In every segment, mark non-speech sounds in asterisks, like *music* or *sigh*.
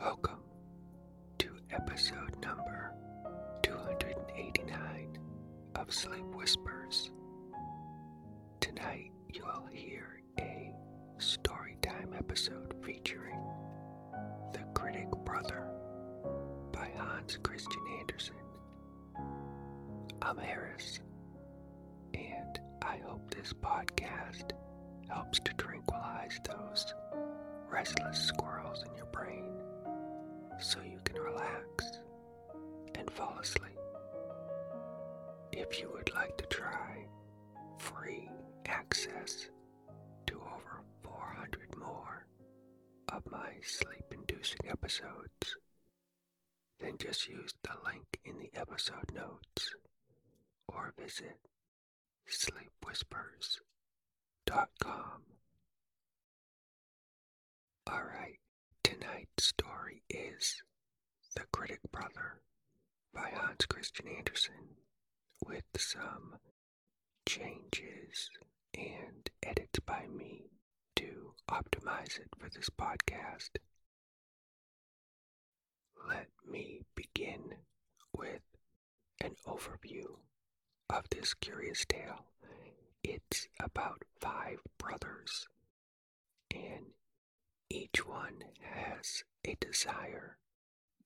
Welcome to episode number 289 of Sleep Whispers. Tonight you'll hear a storytime episode featuring The Critic Brother by Hans Christian Andersen. I'm Harris, and I hope this podcast helps to tranquilize those restless squirrels in your brain so you can relax and fall asleep. If you would like to try free access to over 400 more of my sleep inducing episodes, then just use the link in the episode notes or visit sleepwhispers.com. Alright, tonight's story is The Critic Brother by Hans Christian Andersen with some changes and edits by me to optimize it for this podcast. Let me begin with an overview of this curious tale. It's about five brothers, and each one has a desire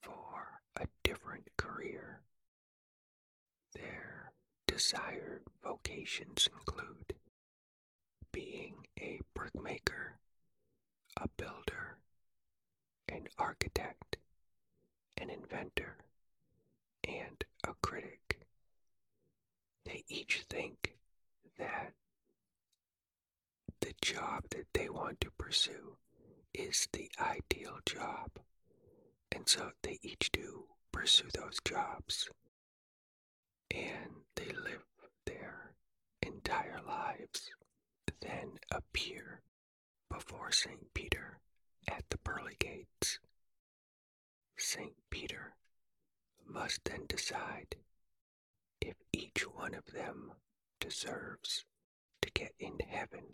for a different career. Their desired vocations include being a brickmaker, a builder, an architect, an inventor, and a critic. They each think that the job that they want to pursue is the ideal job. And so they each do pursue those jobs. And they live their entire lives, then appear before St. Peter at the pearly gates. St. Peter must then decide if each one of them deserves to get into heaven.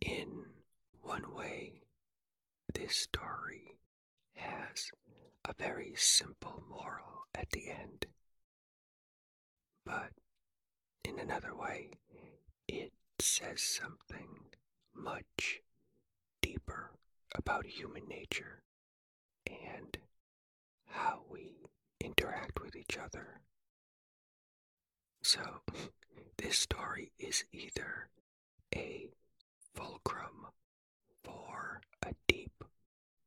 In one way, this story has a very simple moral at the end. But in another way, it says something much deeper about human nature and how we interact with each other. So, *laughs* this story is either a fulcrum for a deep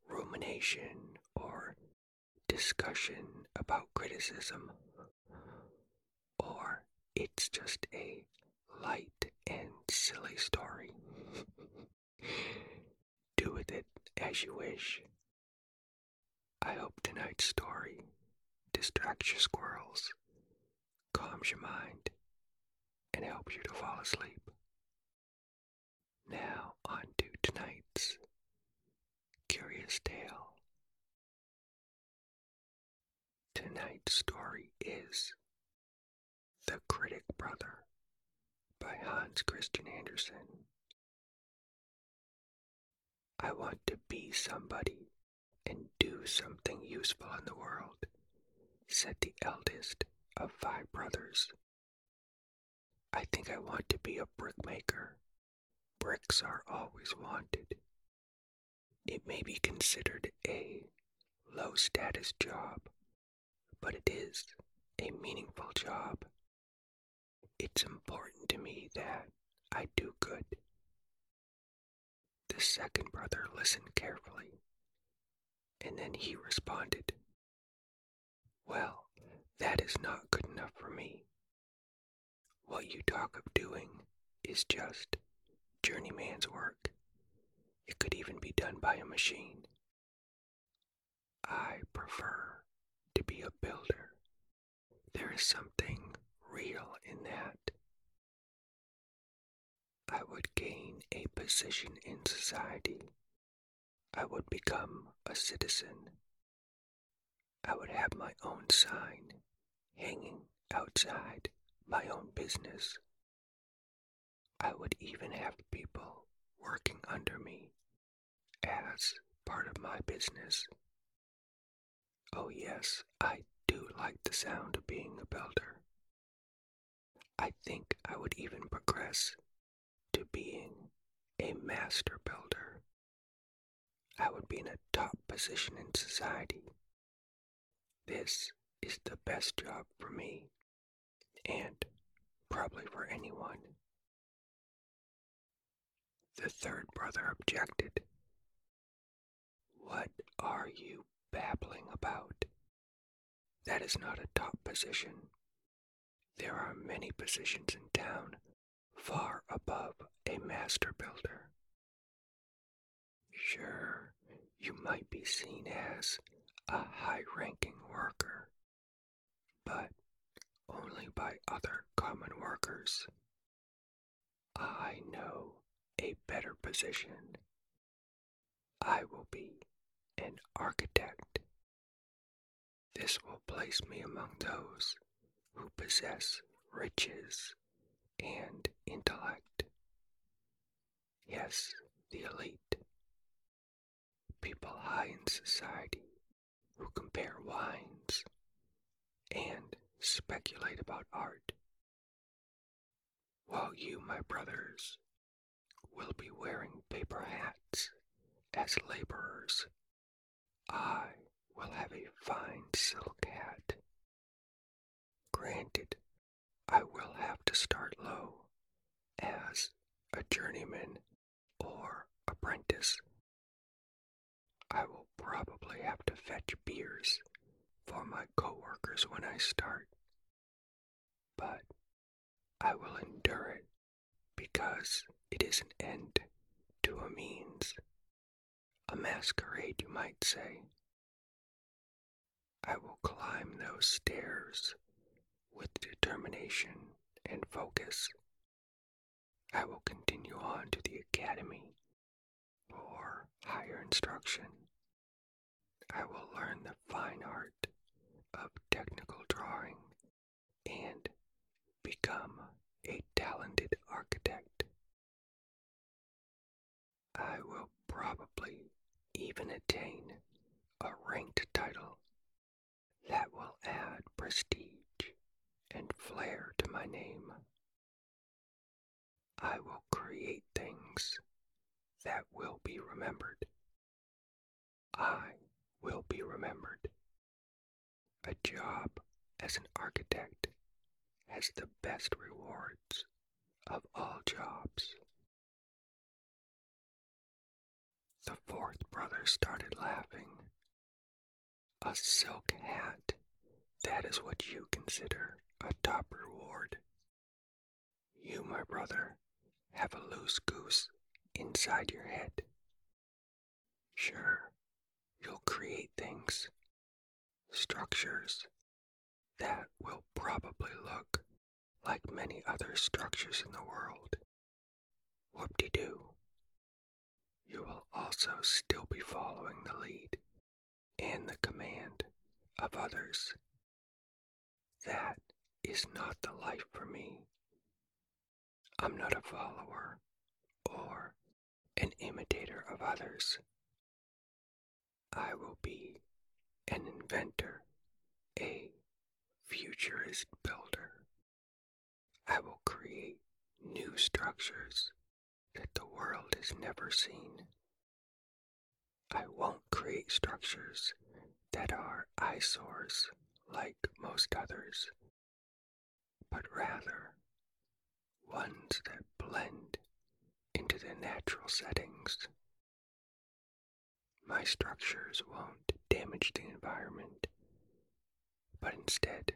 rumination or discussion about criticism, or it's just a light and silly story. *laughs* Do with it as you wish. I hope tonight's story distracts your squirrels, calms your mind, and helps you to fall asleep. Now, on to tonight's curious tale. Tonight's story is The Critic Brother by Hans Christian Andersen. I want to be somebody and do something useful in the world, said the eldest of five brothers. I think I want to be a brickmaker bricks are always wanted. It may be considered a low status job, but it is a meaningful job. It's important to me that I do good. The second brother listened carefully, and then he responded, Well, that is not good enough for me. What you talk of doing is just journeyman's work. It could even be done by a machine. I prefer to be a builder. There is something real in that. I would gain a position in society. I would become a citizen. I would have my own sign hanging outside my own business. I would even have people working under me as part of my business. Oh, yes, I do like the sound of being a builder. I think I would even progress to being a master builder. I would be in a top position in society. This is the best job for me, and probably for anyone. The third brother objected. What are you babbling about? That is not a top position. There are many positions in town far above a master builder. Sure, you might be seen as a high ranking worker, but only by other common workers. I know a better position. I will be an architect. This will place me among those who possess riches and intellect. Yes, the elite. People high in society who compare wines and speculate about art. While you, my brothers, will be wearing paper hats as laborers, I will have a fine silk hat. Granted, I will have to start low as a journeyman or apprentice. I will probably have to fetch beers for my coworkers when I start, but I will endure it because it is an end to a means, a masquerade, you might say. I will climb those stairs with determination and focus. I will continue on to the academy for higher instruction. I will learn the fine art of technical drawing and become a talented architect. I will probably even attain a ranked title that will add prestige and flair to my name. I will create things that will be remembered. I will be remembered. A job as an architect has the best rewards of all jobs. The fourth brother started laughing. A silk hat, that is what you consider a top reward. You, my brother, have a loose goose inside your head. Sure, you'll create things, structures, that will probably look like many other structures in the world. Whoop-de-doo. You will also still be following the lead and the command of others. That is not the life for me. I'm not a follower or an imitator of others. I will be an inventor, a futurist builder. I will create new structures that the world has never seen. I won't create structures that are eyesores like most others, but rather ones that blend into the natural settings. My structures won't damage the environment, but instead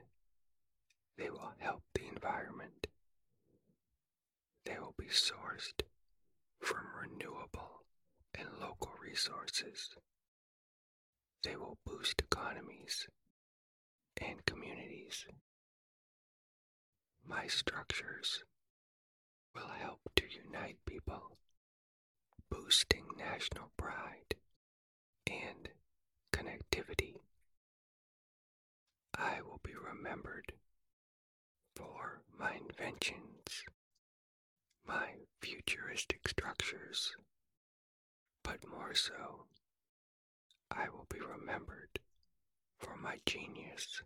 they will help the environment. They will be sourced from renewable and local resources. They will boost economies and communities. My structures will help to unite people, boosting national pride and connectivity. I will be remembered for my inventions, my futuristic structures, but more so I will be remembered for my genius.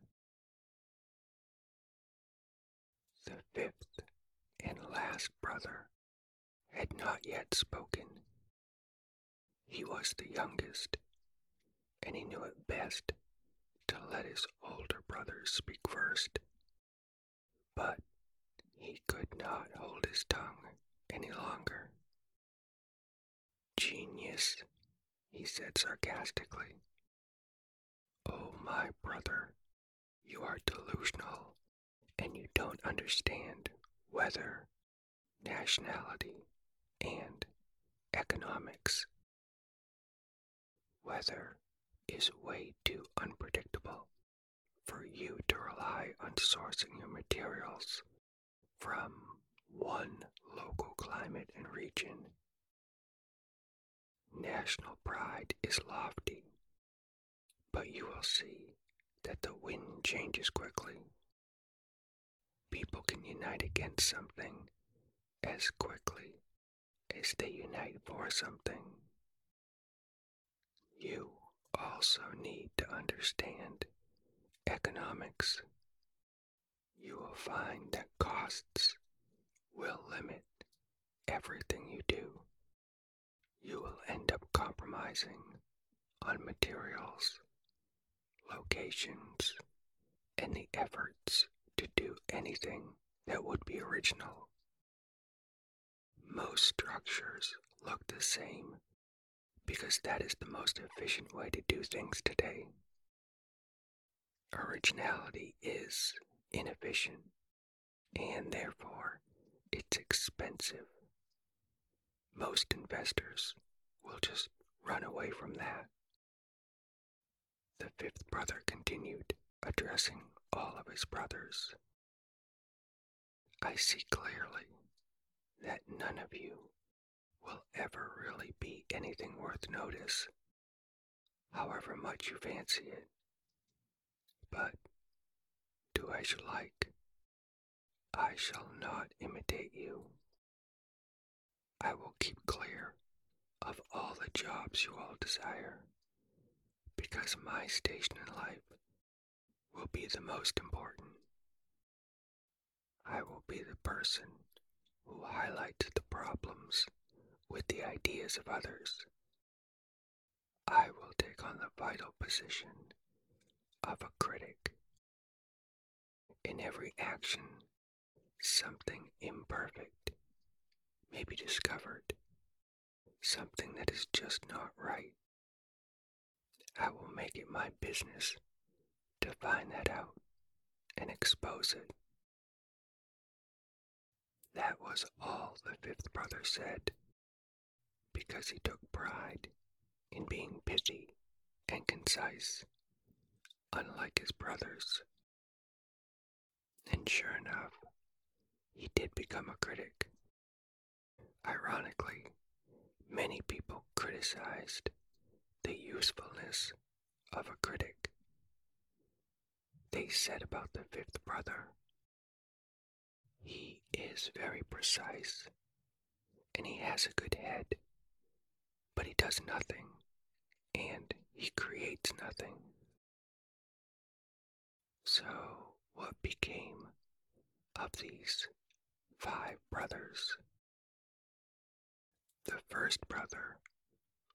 The fifth and last brother had not yet spoken. He was the youngest, and he knew it best to let his older brothers speak first. But he could not hold his tongue any longer. Genius, he said sarcastically. Oh, my brother, you are delusional and you don't understand weather, nationality, and economics. Weather is way too unpredictable for you to rely on sourcing your materials from one local climate and region. National pride is lofty, but you will see that the wind changes quickly. People can unite against something as quickly as they unite for something. You also need to understand economics. You will find that costs will limit everything you do. You will end up compromising on materials, locations, and the efforts to do anything that would be original. Most structures look the same because that is the most efficient way to do things today. Originality is inefficient and therefore it's expensive. Most investors will just run away from that. The fifth brother continued, addressing all of his brothers. I see clearly that none of you will ever really be anything worth notice, however much you fancy it. But do as you like. I shall not imitate you. I will keep clear of all the jobs you all desire, because my station in life will be the most important. I will be the person who highlights the problems with the ideas of others. I will take on the vital position of a critic. In every action, something imperfect may be discovered, something that is just not right. I will make it my business to find that out and expose it. That was all the fifth brother said, because he took pride in being pithy and concise, unlike his brothers. And sure enough, he did become a critic. Ironically, many people criticized the usefulness of a critic. They said about the fifth brother, he is very precise, and he has a good head, but he does nothing, and he creates nothing. So, what became of these five brothers? The first brother,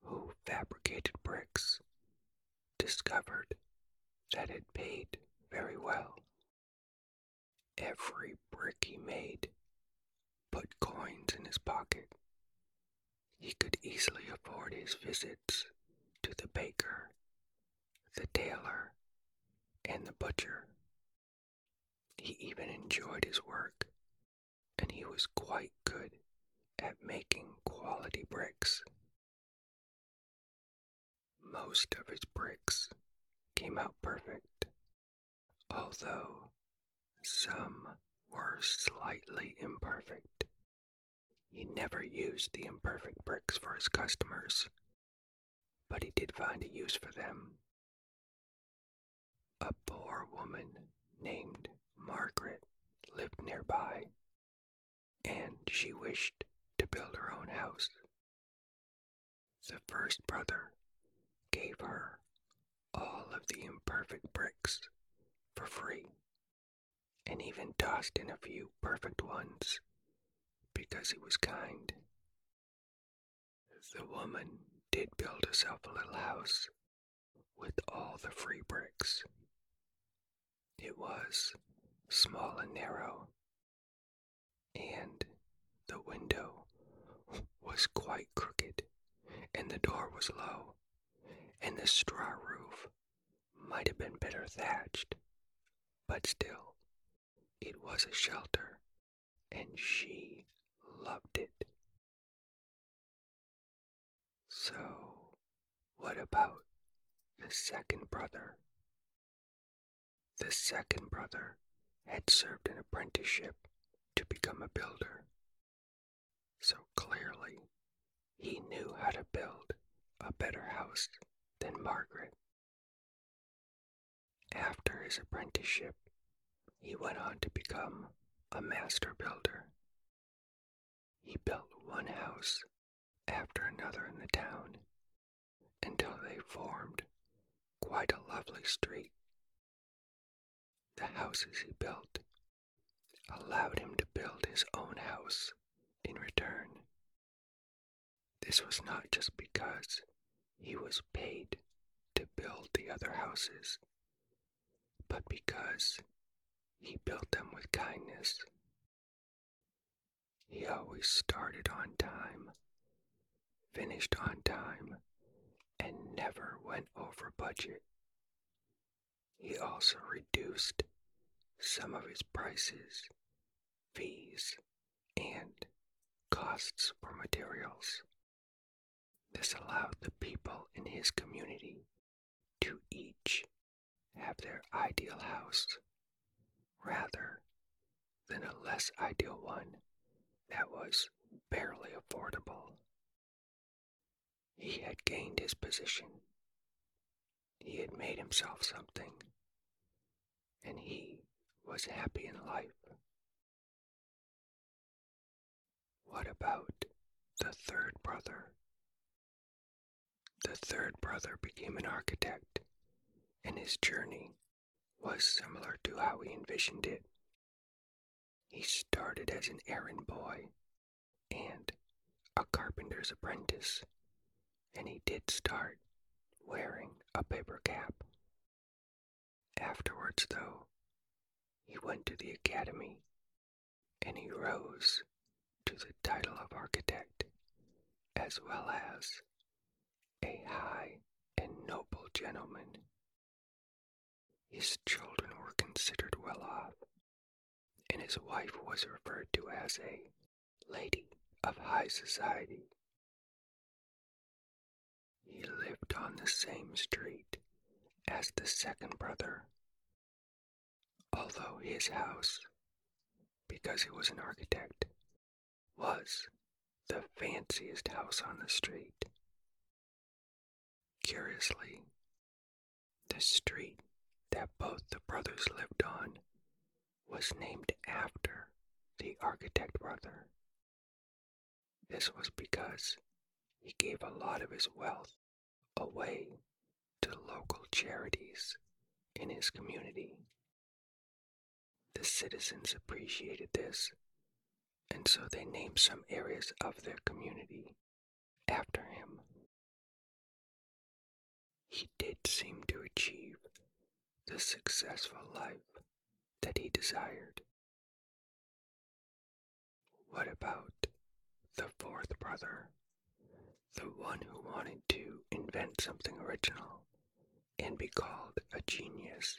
who fabricated bricks, discovered that it paid very well. Every brick he made put coins in his pocket. He could easily afford his visits to the baker, the tailor, and the butcher. He even enjoyed his work, and he was quite good at making quality bricks. Most of his bricks came out perfect, although some were slightly imperfect. He never used the imperfect bricks for his customers, but he did find a use for them. A poor woman named Margaret lived nearby, and she wished to build her own house. The first brother gave her all of the imperfect bricks for free, and even tossed in a few perfect ones because he was kind. The woman did build herself a little house with all the free bricks. It was small and narrow, and the window was quite crooked, and the door was low, and the straw roof might have been better thatched, but still, it was a shelter, and she loved it. So, what about the second brother? The second brother had served an apprenticeship to become a builder. So clearly, he knew how to build a better house than Margaret. After his apprenticeship, he went on to become a master builder. He built one house after another in the town until they formed quite a lovely street. The houses he built allowed him to build his own house in return. This was not just because he was paid to build the other houses, but because he built them with kindness. He always started on time, finished on time, and never went over budget. He also reduced some of his prices, fees, and costs for materials. This allowed the people in his community to each have their ideal house rather than a less ideal one that was barely affordable. He had gained his position. He had made himself something. And he was happy in life. What about the third brother? The third brother became an architect, and his journey was similar to how he envisioned it. He started as an errand boy and a carpenter's apprentice, and he did start wearing a paper cap. Afterwards, though, he went to the academy and he rose to the title of architect as well as a high and noble gentleman. His children were considered well off, and his wife was referred to as a lady of high society. He lived on the same street as the second brother, although his house, because he was an architect, was the fanciest house on the street. Curiously, the street that both the brothers lived on was named after the architect brother. This was because he gave a lot of his wealth away to local charities in his community. The citizens appreciated this, and so they named some areas of their community after him. He did seem to achieve the successful life desired. What about the fourth brother? The one who wanted to invent something original and be called a genius.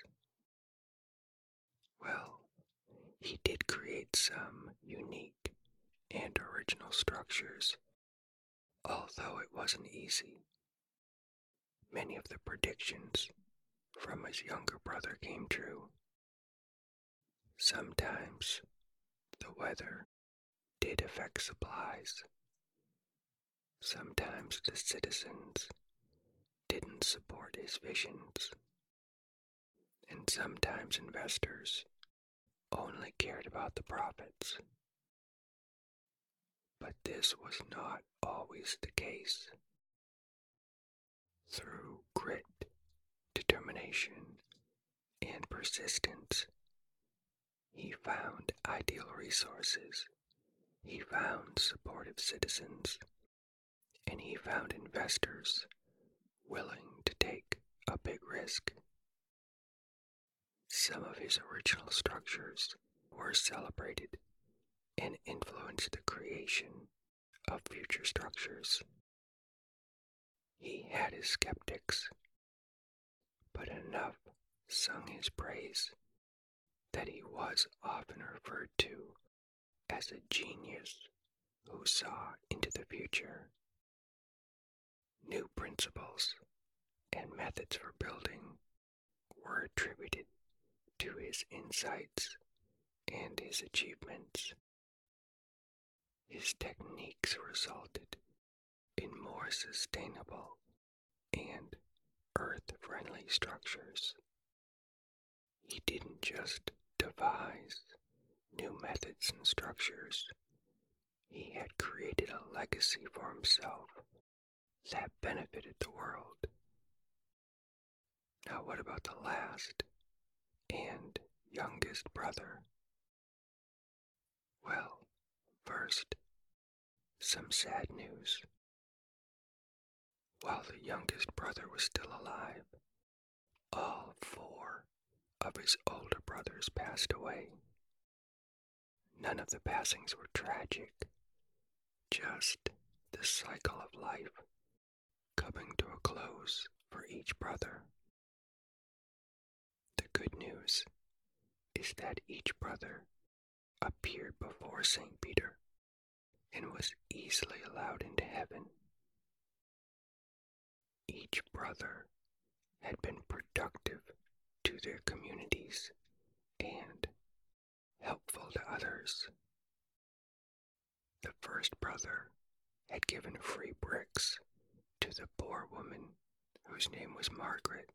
Well, he did create some unique and original structures, although it wasn't easy. Many of the predictions from his younger brother came true. Sometimes the weather did affect supplies. Sometimes the citizens didn't support his visions. And sometimes investors only cared about the profits. But this was not always the case. Through grit, determination, and persistence. He found ideal resources, he found supportive citizens, and he found investors willing to take a big risk. Some of his original structures were celebrated and influenced the creation of future structures. He had his skeptics, but enough sung his praise that he was often referred to as a genius who saw into the future. New principles and methods for building were attributed to his insights and his achievements. His techniques resulted in more sustainable and earth friendly structures. He didn't just devise new methods and structures, he had created a legacy for himself that benefited the world. Now, what about the last and youngest brother? Well, first, some sad news. While the youngest brother was still alive, all four of his older brothers passed away. None of the passings were tragic, just the cycle of life coming to a close for each brother. The good news is that each brother appeared before St. Peter and was easily allowed into heaven. Each brother had been productive to their communities and helpful to others. The first brother had given free bricks to the poor woman whose name was Margaret.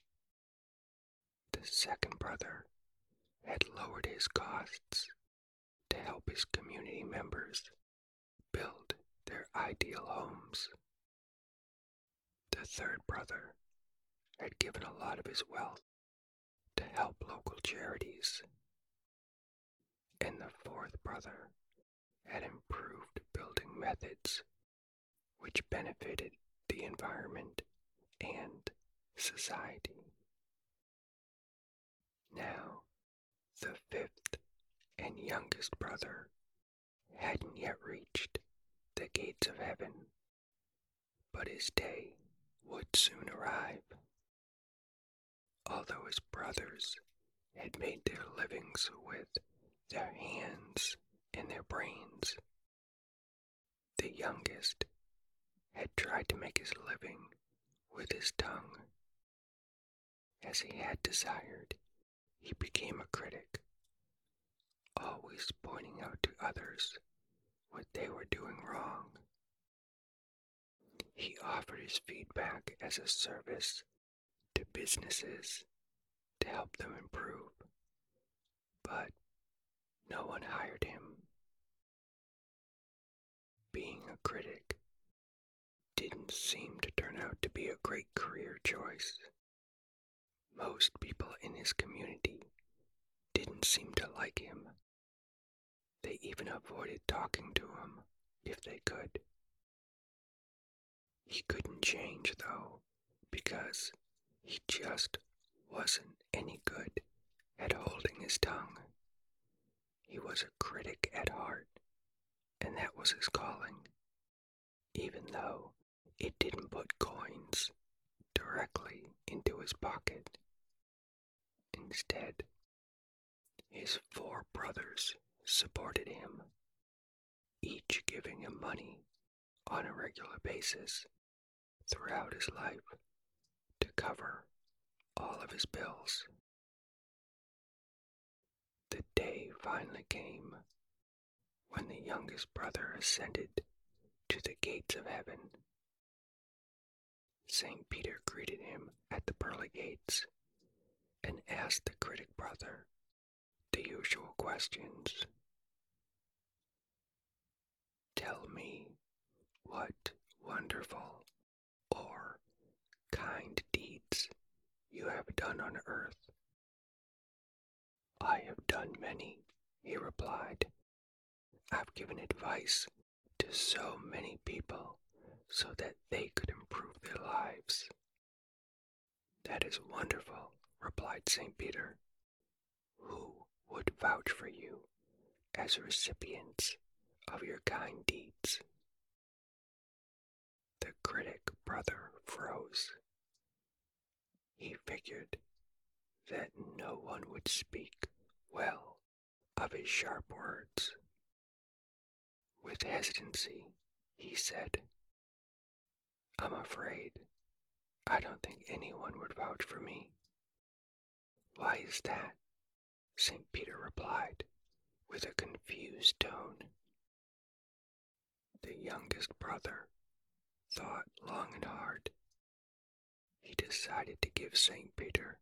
The second brother had lowered his costs to help his community members build their ideal homes. The third brother had given a lot of his wealth help local charities. And the fourth brother had improved building methods which benefited the environment and society. Now, the fifth and youngest brother hadn't yet reached the gates of heaven, but his day would soon arrive. Although his brothers had made their livings with their hands and their brains, the youngest had tried to make his living with his tongue. As he had desired, he became a critic, always pointing out to others what they were doing wrong. He offered his feedback as a service businesses to help them improve, but no one hired him. Being a critic didn't seem to turn out to be a great career choice. Most people in his community didn't seem to like him. They even avoided talking to him if they could. He couldn't change, though, because he just wasn't any good at holding his tongue. He was a critic at heart, and that was his calling, even though it didn't put coins directly into his pocket. Instead, his four brothers supported him, each giving him money on a regular basis throughout his life to cover all of his bills. The day finally came when the youngest brother ascended to the gates of heaven. St. Peter greeted him at the pearly gates and asked the critic brother the usual questions. Tell me what wonderful or kind you have done on earth? I have done many, he replied. I've given advice to so many people so that they could improve their lives. That is wonderful, replied St. Peter. Who would vouch for you as recipients of your kind deeds? The critic brother froze. He figured that no one would speak well of his sharp words. With hesitancy, he said, I'm afraid I don't think anyone would vouch for me. Why is that? St. Peter replied with a confused tone. The youngest brother thought long and hard. He decided to give St. Peter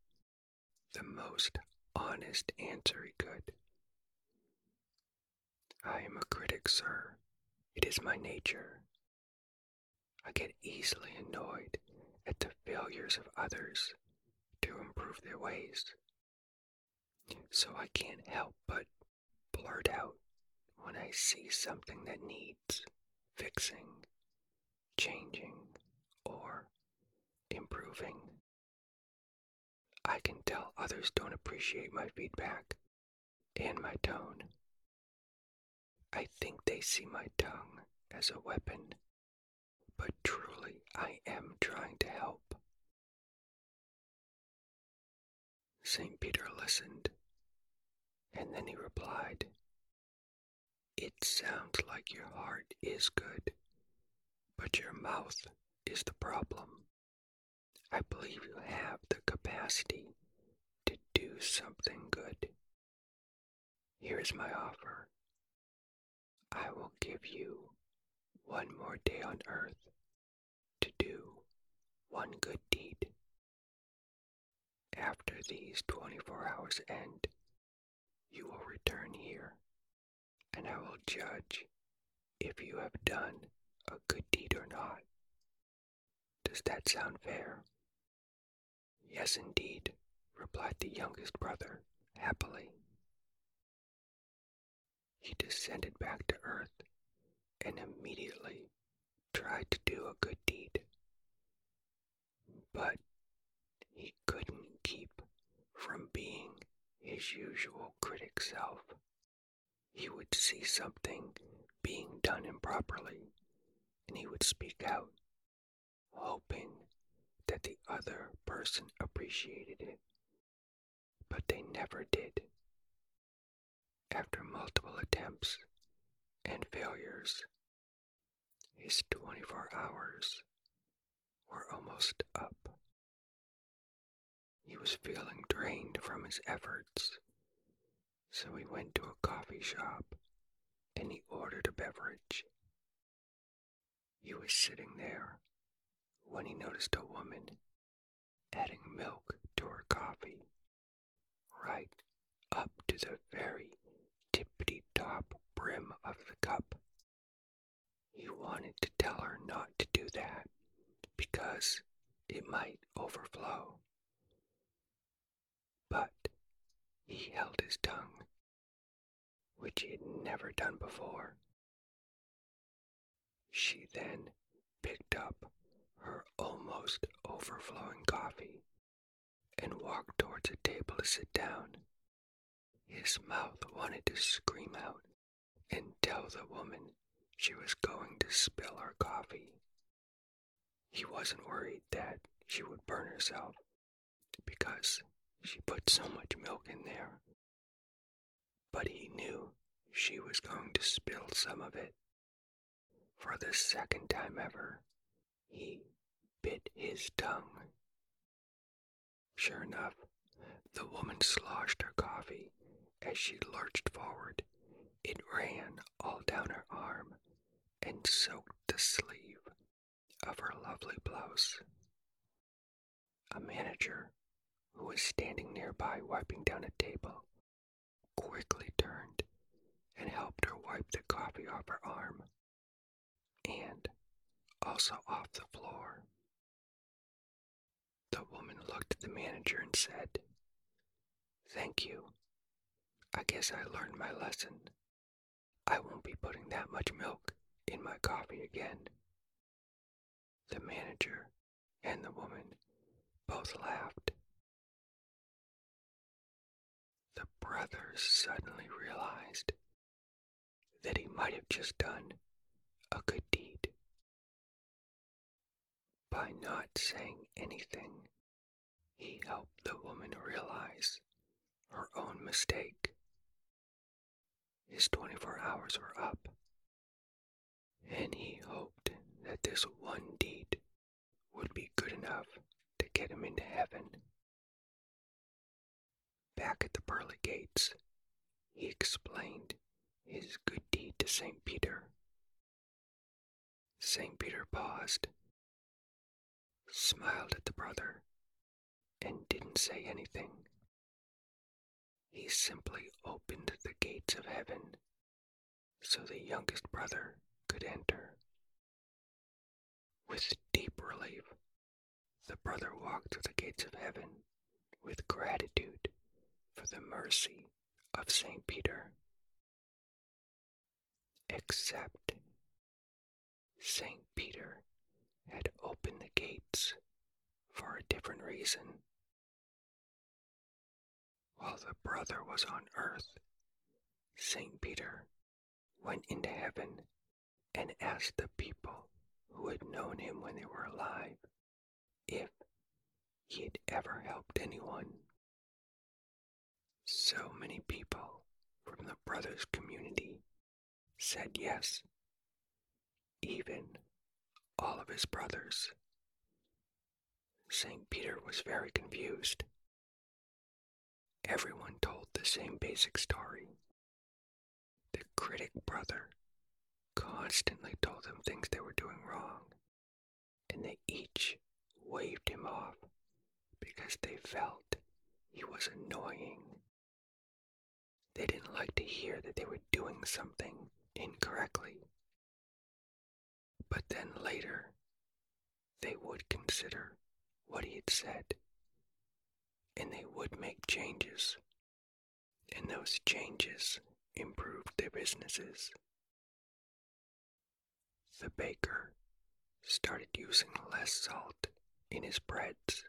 the most honest answer he could. I am a critic, sir. It is my nature. I get easily annoyed at the failures of others to improve their ways. So I can't help but blurt out when I see something that needs fixing, changing, or improving. I can tell others don't appreciate my feedback and my tone. I think they see my tongue as a weapon, but truly I am trying to help. St. Peter listened, and then he replied, It sounds like your heart is good, but your mouth is the problem. I believe you have the capacity to do something good. Here is my offer. I will give you one more day on earth to do one good deed. After these 24 hours end, you will return here, and I will judge if you have done a good deed or not. Does that sound fair? Yes, indeed, replied the youngest brother happily. He descended back to earth and immediately tried to do a good deed. But he couldn't keep from being his usual critic self. He would see something being done improperly and he would speak out, hoping that the other person appreciated it. But they never did. After multiple attempts and failures, his 24 hours were almost up. He was feeling drained from his efforts, so he went to a coffee shop and he ordered a beverage. He was sitting there when he noticed a woman adding milk to her coffee, right up to the very tippity top brim of the cup. He wanted to tell her not to do that because it might overflow. But he held his tongue, which he had never done before. She then picked up her almost overflowing coffee and walked towards a table to sit down. His mouth wanted to scream out and tell the woman she was going to spill her coffee. He wasn't worried that she would burn herself because she put so much milk in there. But he knew she was going to spill some of it. For the second time ever, he bit his tongue. Sure enough, the woman sloshed her coffee as she lurched forward. It ran all down her arm and soaked the sleeve of her lovely blouse. A manager who was standing nearby wiping down a table quickly turned and helped her wipe the coffee off her arm and also off the floor. The woman looked at the manager and said, Thank you. I guess I learned my lesson. I won't be putting that much milk in my coffee again. The manager and the woman both laughed. The brothers suddenly realized that he might have just done a good deed. By not saying anything, he helped the woman realize her own mistake. His 24 hours were up, and he hoped that this one deed would be good enough to get him into heaven. Back at the pearly gates, he explained his good deed to St. Peter. St. Peter paused, smiled at the brother, and didn't say anything. He simply opened the gates of heaven so the youngest brother could enter. With deep relief, the brother walked through the gates of heaven with gratitude for the mercy of St. Peter. Except St. Peter had opened the gates for a different reason. While the brother was on earth, St. Peter went into heaven and asked the people who had known him when they were alive if he had ever helped anyone. So many people from the brothers' community said yes, even all of his brothers. St. Peter was very confused. Everyone told the same basic story. The critic brother constantly told them things they were doing wrong, and they each waved him off because they felt he was annoying. They didn't like to hear that they were doing something incorrectly. But then later, they would consider what he had said, and they would make changes, and those changes improved their businesses. The baker started using less salt in his breads.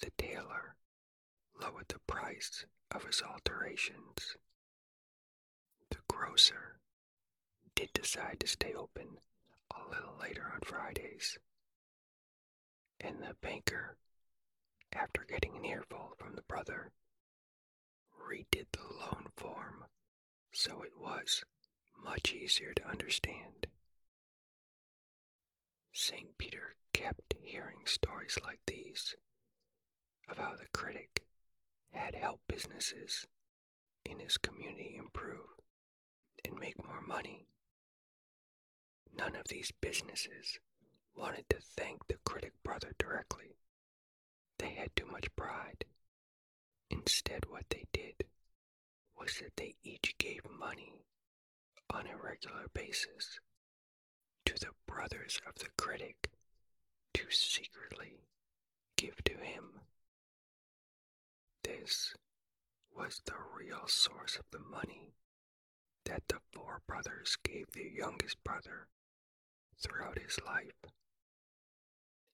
The tailor lowered the price of his alterations. The grocer did decide to stay open a little later on Fridays. And the banker, after getting an earful from the brother, redid the loan form so it was much easier to understand. St. Peter kept hearing stories like these of how the critic had helped businesses in his community improve and make more money. None of these businesses wanted to thank the critic brother directly. They had too much pride. Instead, what they did was that they each gave money on a regular basis to the brothers of the critic to secretly give to him. This was the real source of the money that the four brothers gave the youngest brother throughout his life.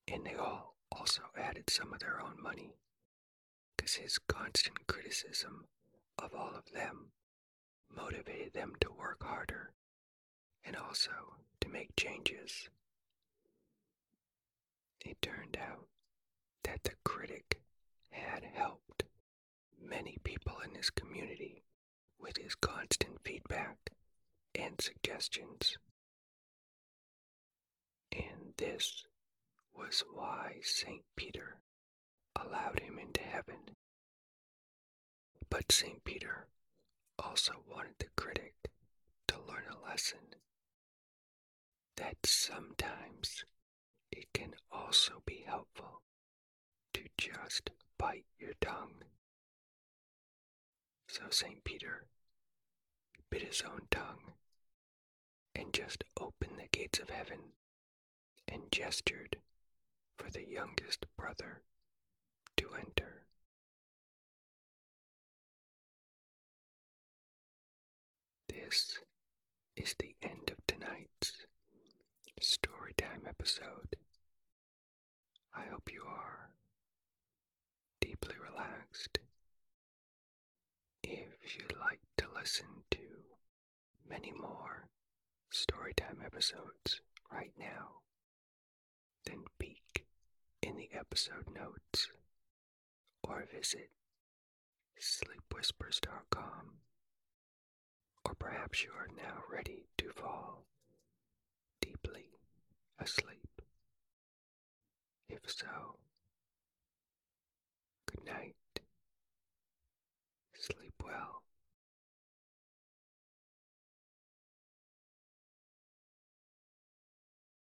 And they all also added some of their own money, because his constant criticism of all of them motivated them to work harder and also to make changes. It turned out that the critic had helped many people in his community with his constant feedback and suggestions. And this was why St. Peter allowed him into heaven. But St. Peter also wanted the critic to learn a lesson that sometimes it can also be helpful to just bite your tongue. So St. Peter bit his own tongue and just opened the gates of heaven and gestured for the youngest brother to enter. This is the end of tonight's storytime episode. I hope you are deeply relaxed. If you'd like to listen to many more storytime episodes right now, then peek in the episode notes or visit sleepwhispers.com. Or perhaps you are now ready to fall deeply asleep. If so, good night. Sleep well.